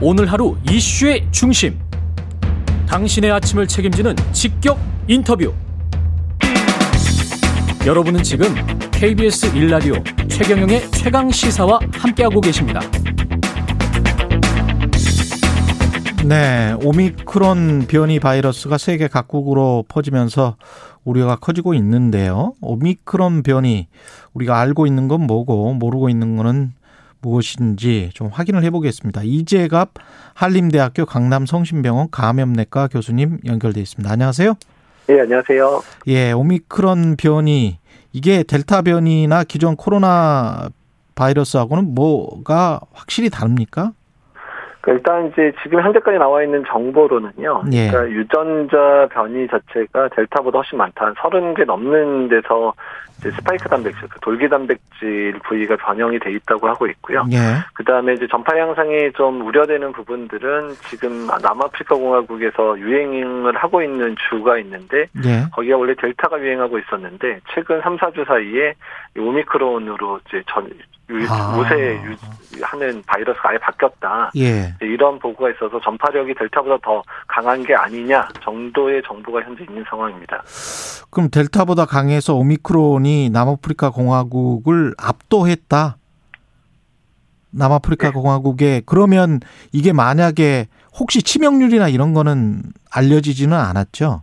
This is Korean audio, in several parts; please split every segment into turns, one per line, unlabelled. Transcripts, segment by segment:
오늘 하루 이슈의 중심. 당신의 아침을 책임지는 직격 인터뷰. 여러분은 지금 KBS 일라디오 최경영의 최강 시사와 함께하고 계십니다.
네, 오미크론 변이 바이러스가 세계 각국으로 퍼지면서 우려가 커지고 있는데요. 오미크론 변이 우리가 알고 있는 건 뭐고 모르고 있는 거는 무엇인지 좀 확인을 해보겠습니다. 이재갑 한림대학교 강남성심병원 감염내과 교수님 연결돼 있습니다. 안녕하세요.
네, 안녕하세요.
예, 오미크론 변이 이게 델타 변이나 기존 코로나 바이러스하고는 뭐가 확실히 다릅니까?
그러니까 일단 이제 지금 현재까지 나와 있는 정보로는요. 예. 그러니까 유전자 변이 자체가 델타보다 훨씬 많다. 한 30개 넘는 데서 이제 스파이크 단백질, 그 돌기 단백질 부위가 변형이 돼 있다고 하고 있고요. 예. 그 다음에 이제 전파 양상이 좀 우려되는 부분들은 지금 남아프리카 공화국에서 유행을 하고 있는 주가 있는데 예. 거기가 원래 델타가 유행하고 있었는데 최근 3, 4주 사이에 오미크론으로 이제 전 아. 우세하는 바이러스가 아예 바뀌었다. 예. 이런 보고가 있어서 전파력이 델타보다 더 강한 게 아니냐 정도의 정보가 현재 있는 상황입니다.
그럼 델타보다 강해서 오미크론이 남아프리카 공화국을 압도했다. 남아프리카 네. 공화국에 그러면 이게 만약에 혹시 치명률이나 이런 거는 알려지지는 않았죠?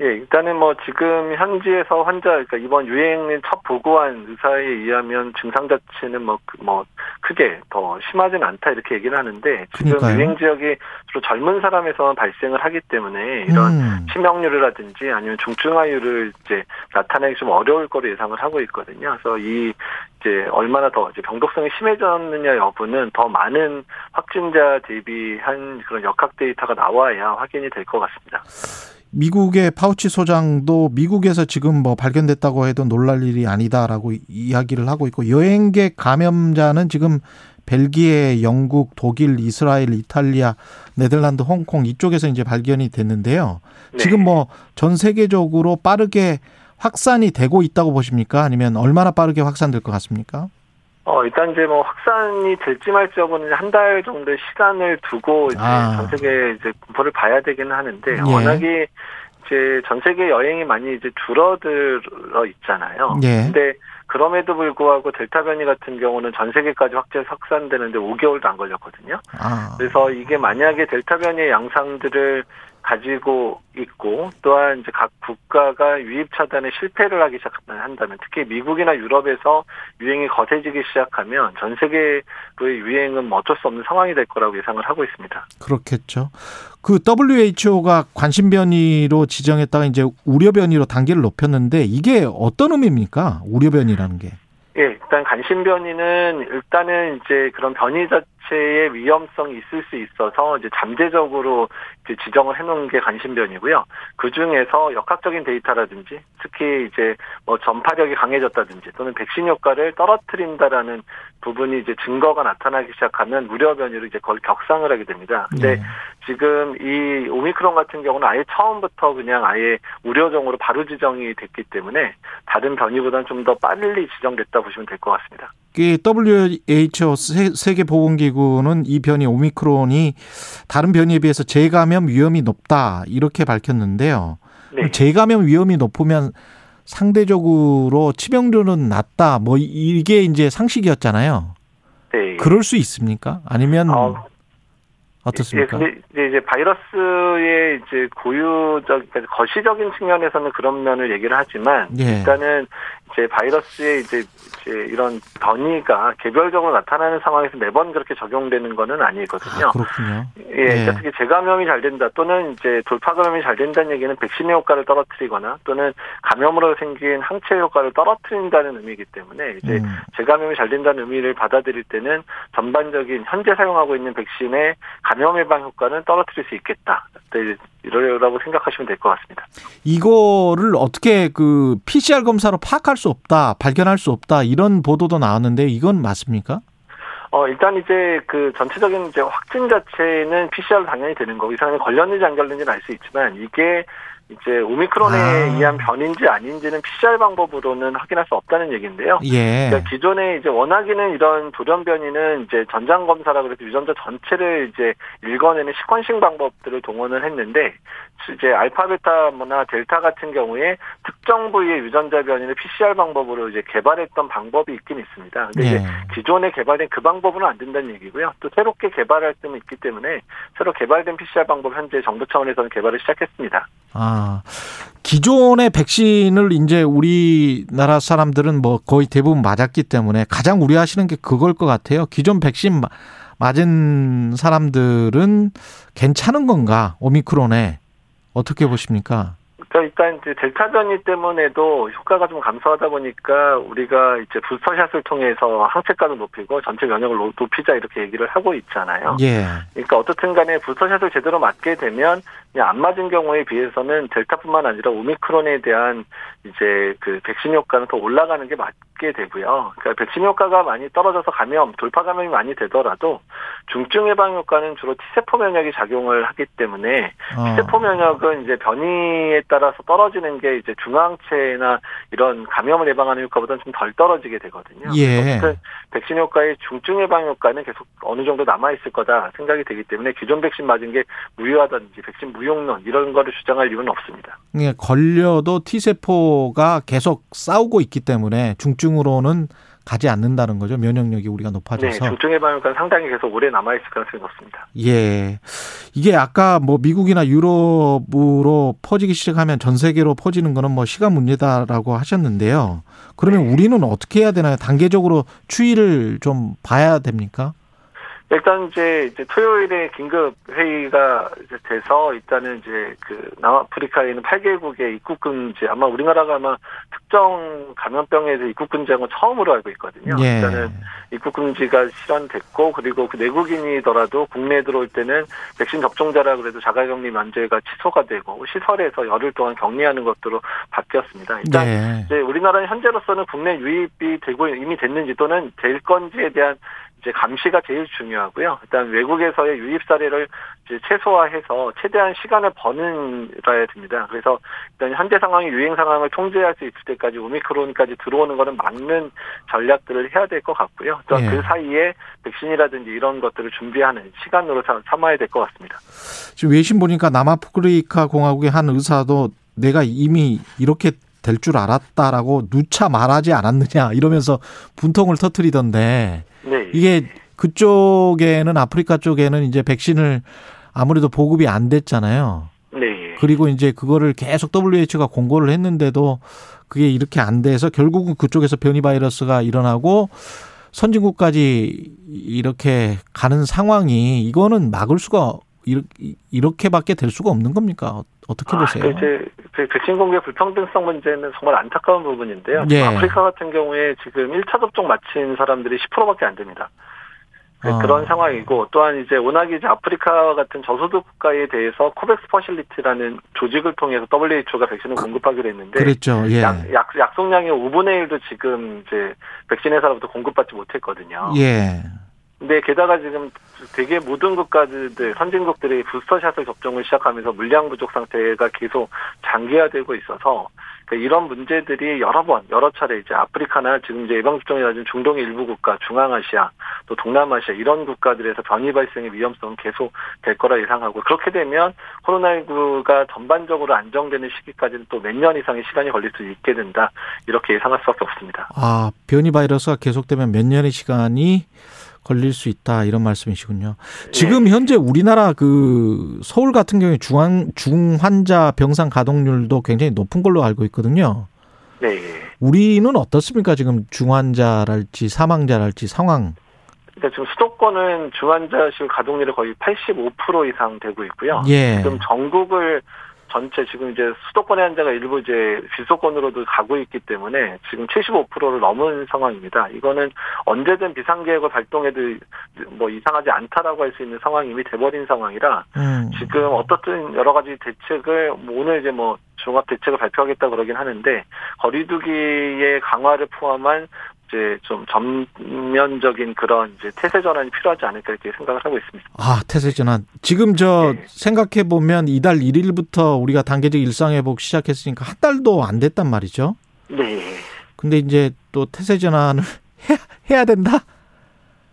예, 일단은 뭐 지금 현지에서 환자, 그러니까 이번 유행을 첫 보고한 의사에 의하면 증상 자체는 뭐, 그 뭐, 크게 더 심하진 않다 이렇게 얘기를 하는데 지금 그러니까요. 유행 지역이 주로 젊은 사람에서 발생을 하기 때문에 이런 음. 치명률이라든지 아니면 중증화율을 이제 나타내기 좀 어려울 거로 예상을 하고 있거든요. 그래서 이 이제 얼마나 더 이제 병독성이 심해졌느냐 여부는 더 많은 확진자 대비한 그런 역학 데이터가 나와야 확인이 될 것 같습니다.
미국의 파우치 소장도 미국에서 지금 뭐 발견됐다고 해도 놀랄 일이 아니다라고 이야기를 하고 있고 여행객 감염자는 지금 벨기에, 영국, 독일, 이스라엘, 이탈리아, 네덜란드, 홍콩 이쪽에서 이제 발견이 됐는데요. 네. 지금 뭐 전 세계적으로 빠르게 확산이 되고 있다고 보십니까? 아니면 얼마나 빠르게 확산될 것 같습니까?
어, 일단 이제 뭐 확산이 될지 말지 여부는 한 달 정도의 시간을 두고 이제 아. 전 세계 이제 분포를 봐야 되기는 하는데 예. 워낙에 이제 전 세계 여행이 많이 이제 줄어들어 있잖아요. 예. 근데 그럼에도 불구하고 델타 변이 같은 경우는 전 세계까지 확진 확산되는데 5개월도 안 걸렸거든요. 아. 그래서 이게 만약에 델타 변이의 양상들을 가지고 있고 또한 이제 각 국가가 유입 차단에 실패를 하기 시작한다면 특히 미국이나 유럽에서 유행이 거세지기 시작하면 전 세계의 유행은 뭐 어쩔 수 없는 상황이 될 거라고 예상을 하고 있습니다.
그렇겠죠. 그 WHO가 관심 변이로 지정했다가 이제 우려 변이로 단계를 높였는데 이게 어떤 의미입니까? 우려 변이라는 게?
예, 일단 간신 변이는 일단은 이제 그런 변이 자체의 위험성이 있을 수 있어서 이제 잠재적으로 이제 지정을 해놓은 게 관심변이고요. 그 중에서 역학적인 데이터라든지 특히 이제 뭐 전파력이 강해졌다든지 또는 백신 효과를 떨어뜨린다라는 부분이 이제 증거가 나타나기 시작하면 우려 변이로 이제 거의 격상을 하게 됩니다. 근데 네. 지금 이 오미크론 같은 경우는 아예 처음부터 그냥 아예 우려종으로 바로 지정이 됐기 때문에 다른 변이보다는 좀 더 빨리 지정됐다 보시면 될 것 같습니다.
이 WHO 세계보건기구는 이 변이 오미크론이 다른 변이에 비해서 재감염 위험이 높다 이렇게 밝혔는데요. 네. 재감염 위험이 높으면 상대적으로 치명률은 낮다. 뭐 이게 이제 상식이었잖아요. 네. 그럴 수 있습니까? 아니면 어, 어떻습니까?
예, 근데 이제 바이러스의 이제 고유적, 그러니까 거시적인 측면에서는 그런 면을 얘기를 하지만 예. 일단은 이제 바이러스의 이제, 이제 이런 변이가 개별적으로 나타나는 상황에서 매번 그렇게 적용되는 거는 아니거든요.
아, 그렇군요.
예, 예. 그러니까 특히 재감염이 잘 된다 또는 이제 돌파 감염이 잘 된다는 얘기는 백신의 효과를 떨어뜨리거나 또는 감염으로 생긴 항체 효과를 떨어뜨린다는 의미이기 때문에 이제 음. 재감염이 잘 된다는 의미를 받아들일 때는 전반적인 현재 사용하고 있는 백신의 감염 예방 효과는 떨어뜨릴 수 있겠다. 네, 이러라고 생각하시면 될 것 같습니다.
이거를 어떻게 그 PCR 검사로 파악할 수 없다, 발견할 수 없다 이런 보도도 나왔는데 이건 맞습니까?
어, 일단 이제 그 전체적인 이제 확진 자체는 PCR 당연히 되는 거고 이 사람이 걸렸는지 안 걸렸는지는 알 수 있지만 이게 이제 오미크론에 아. 의한 변인지 아닌지는 PCR 방법으로는 확인할 수 없다는 얘기인데요.
예.
그러니까 기존에 이제 워낙에는 이런 돌연 변이는 이제 전장 검사라 그래서 유전자 전체를 이제 읽어내는 시퀀싱 방법들을 동원을 했는데 이제 알파 베타나 델타 같은 경우에 특정 부위의 유전자 변이를 PCR 방법으로 이제 개발했던 방법이 있긴 있습니다. 근데 예. 이제 기존에 개발된 그 방법은 안 된다는 얘기고요. 또 새롭게 개발할 때는 있기 때문에 새로 개발된 PCR 방법 현재 정부 차원에서는 개발을 시작했습니다.
아, 기존의 백신을 이제 우리나라 사람들은 뭐 거의 대부분 맞았기 때문에 가장 우려하시는 게 그걸 것 같아요. 기존 백신 맞은 사람들은 괜찮은 건가? 오미크론에 어떻게 보십니까?
그러니까 일단 이제 델타 변이 때문에도 효과가 좀 감소하다 보니까 우리가 이제 부스터샷을 통해서 항체가도 높이고 전체 면역을 높이자 이렇게 얘기를 하고 있잖아요.
예.
그러니까 어떻든 간에 부스터샷을 제대로 맞게 되면 안 맞은 경우에 비해서는 델타뿐만 아니라 오미크론에 대한 이제 그 백신 효과는 더 올라가는 게 맞게 되고요. 그러니까 백신 효과가 많이 떨어져서 감염, 돌파 감염이 많이 되더라도 중증 예방 효과는 주로 T세포 면역이 작용을 하기 때문에 어. T세포 면역은 이제 변이에 따라서 떨어지는 게 이제 중앙체나 이런 감염을 예방하는 효과보다는 좀 덜 떨어지게 되거든요.
예.
백신 효과의 중증 예방 효과는 계속 어느 정도 남아 있을 거다 생각이 되기 때문에 기존 백신 맞은 게 무효하다든지 백신 무용론 이런 거를 주장할 이유는 없습니다.
예, 걸려도 T 세포가 계속 싸우고 있기 때문에 중증으로는 가지 않는다는 거죠. 면역력이 우리가 높아져서. 네,
중증 예방효과는 상당히 계속 오래 남아 있을 가능성이 높습니다.
예. 이게 아까 뭐 미국이나 유럽으로 퍼지기 시작하면 전 세계로 퍼지는 거는 뭐 시간 문제다라고 하셨는데요. 그러면 네. 우리는 어떻게 해야 되나요? 단계적으로 추이를 좀 봐야 됩니까?
일단 이제, 이제 토요일에 긴급 회의가 이제 돼서 일단은 이제 그 남아프리카에 있는 8개국의 입국 금지 아마 우리나라가 아마 특정 감염병에 대해 입국 금지한 건 처음으로 알고 있거든요.
예.
일단은 입국 금지가 실현됐고 그리고 그 내국인이더라도 국내에 들어올 때는 백신 접종자라 그래도 자가격리 면제가 취소가 되고 시설에서 열흘 동안 격리하는 것으로 바뀌었습니다. 일단 예. 이제 우리나라는 현재로서는 국내 유입이 되고 이미 됐는지 또는 될 건지에 대한 이제 감시가 제일 중요하고요. 일단 외국에서의 유입 사례를 최소화해서 최대한 시간을 버는라야 됩니다. 그래서 일단 현재 상황이 유행 상황을 통제할 수 있을 때까지 오미크론까지 들어오는 거는 막는 전략들을 해야 될 것 같고요. 또한 그 예. 그 사이에 백신이라든지 이런 것들을 준비하는 시간으로 삼아야 될 것 같습니다.
지금 외신 보니까 남아프리카 공화국의 한 의사도 내가 이미 이렇게 될 줄 알았다라고 누차 말하지 않았느냐 이러면서 분통을 터트리던데
네.
이게 그쪽에는 아프리카 쪽에는 이제 백신을 아무래도 보급이 안 됐잖아요.
네.
그리고 이제 그거를 계속 WHO가 공고를 했는데도 그게 이렇게 안 돼서 결국은 그쪽에서 변이 바이러스가 일어나고 선진국까지 이렇게 가는 상황이 이거는 막을 수가 이렇게밖에 될 수가 없는 겁니까? 어떻게 아, 보세요? 아,
이제 백신 공개 불평등성 문제는 정말 안타까운 부분인데요.
예.
아프리카 같은 경우에 지금 1차 접종 마친 사람들이 10%밖에 안 됩니다. 어. 그런 상황이고 또한 이제 워낙 이제 아프리카 같은 저소득 국가에 대해서 COVAX Facility라는 조직을 통해서 WHO가 백신을 그, 공급하기로 했는데
그랬죠. 예.
약, 약, 약속량의 5분의 1도 지금 이제 백신 회사로부터 공급받지 못했거든요.
예.
근데 게다가 지금 되게 모든 국가들 선진국들이 부스터샷을 접종을 시작하면서 물량 부족 상태가 계속 장기화되고 있어서 그러니까 이런 문제들이 여러 번 여러 차례 이제 아프리카나 지금 이제 예방 접종이 낮은 중동의 일부 국가, 중앙아시아 또 동남아시아 이런 국가들에서 변이 발생의 위험성은 계속 될 거라 예상하고 그렇게 되면 코로나19가 전반적으로 안정되는 시기까지는 또 몇 년 이상의 시간이 걸릴 수 있게 된다 이렇게 예상할 수밖에 없습니다.
아 변이 바이러스가 계속되면 몇 년의 시간이 걸릴 수 있다 이런 말씀이시군요. 지금 네. 현재 우리나라 그 서울 같은 경우에 중환 중환자 병상 가동률도 굉장히 높은 걸로 알고 있거든요.
네.
우리는 어떻습니까? 지금 중환자랄지 사망자랄지 상황.
그러니까 지금 수도권은 중환자실 가동률이 거의 85% 이상 되고 있고요.
예.
지금 전국을 전체 지금 이제 수도권의 환자가 일부 이제 비수도권으로도 가고 있기 때문에 지금 75%를 넘은 상황입니다. 이거는 언제든 비상계획을 발동해도 뭐 이상하지 않다라고 할 수 있는 상황이 이미 돼버린 상황이라 음. 지금 어떻든 여러 가지 대책을 뭐 오늘 이제 뭐 종합 대책을 발표하겠다 그러긴 하는데 거리두기의 강화를 포함한 이제 좀 전면적인 그런 이제 태세 전환이 필요하지 않을까 이렇게 생각을 하고 있습니다.
아 태세 전환. 지금 저 네. 생각해 보면 이달 1일부터 우리가 단계적 일상 회복 시작했으니까 한 달도 안 됐단 말이죠.
네.
근데 이제 또 태세 전환을 해야, 해야 된다.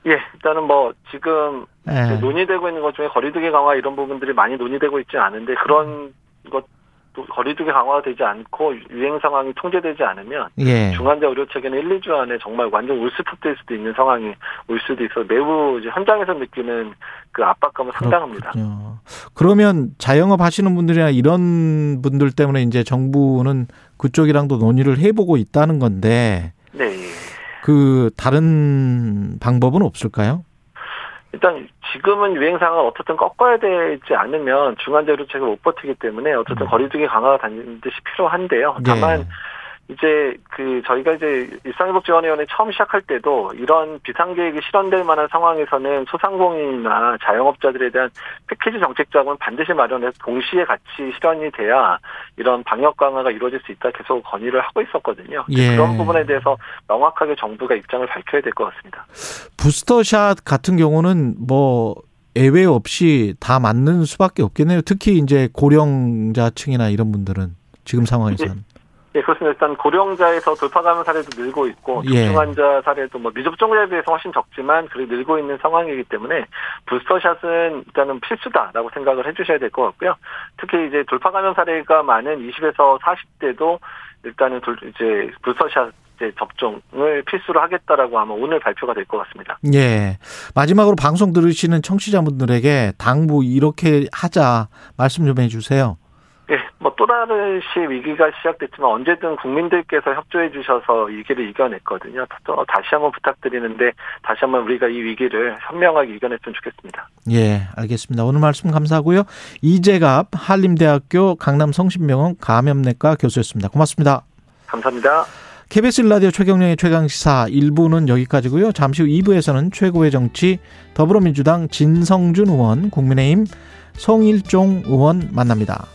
예, 일단은 뭐 지금 네. 논의되고 있는 것 중에 거리두기 강화 이런 부분들이 많이 논의되고 있지 않은데 그런 것 거리두기 강화가 되지 않고 유행 상황이 통제되지 않으면 예. 중환자 의료 체계는 1, 2주 안에 정말 완전 울스톱될 수도 있는 상황이 올 수도 있어 매우 현장에서 느끼는 그 압박감은 상당합니다.
그렇군요. 그러면 자영업 하시는 분들이나 이런 분들 때문에 이제 정부는 그쪽이랑도 논의를 해보고 있다는 건데.
네.
그 다른 방법은 없을까요?
일단 지금은 유행상을 어떻든 꺾어야 되지 않으면 중간재료책을 못 버티기 때문에 어쨌든 음. 거리두기 강화가 반드시 필요한데요. 다만 네. 이제 그 저희가 이제 일상회복지원위원회 처음 시작할 때도 이런 비상계획이 실현될 만한 상황에서는 소상공인이나 자영업자들에 대한 패키지 정책 자금은 반드시 마련해서 동시에 같이 실현이 돼야 이런 방역 강화가 이루어질 수 있다 계속 건의를 하고 있었거든요. 예. 그런 부분에 대해서 명확하게 정부가 입장을 밝혀야 될 것 같습니다.
부스터샷 같은 경우는 뭐 예외 없이 다 맞는 수밖에 없겠네요. 특히 이제 고령자층이나 이런 분들은 지금 상황에서는.
예, 그렇습니다. 일단 고령자에서 돌파 감염 사례도 늘고 있고 예. 중증 환자 사례도 뭐 미접종자에 비해서 훨씬 적지만 그래 늘고 있는 상황이기 때문에 부스터샷은 일단은 필수다라고 생각을 해주셔야 될 것 같고요. 특히 이제 돌파 감염 사례가 많은 20에서 40대도 일단은 돌, 이제 부스터샷 이제 접종을 필수로 하겠다라고 아마 오늘 발표가 될 것 같습니다.
예. 마지막으로 방송 들으시는 청취자분들에게 당부 이렇게 하자 말씀 좀 해주세요.
예, 뭐또 다른 시 위기가 시작됐지만 언제든 국민들께서 협조해 주셔서 위기를 이겨냈거든요. 또 다시 한번 부탁드리는데 다시 한번 우리가 이 위기를 현명하게 이겨냈으면 좋겠습니다.
예, 알겠습니다. 오늘 말씀 감사하고요. 이재갑 한림대학교 강남성심병원 감염내과 교수였습니다. 고맙습니다.
감사합니다.
KBS 라디오 최경령의 최강시사 1부는 여기까지고요. 잠시 후 2부에서는 최고의 정치 더불어민주당 진성준 의원, 국민의힘 송일종 의원 만납니다.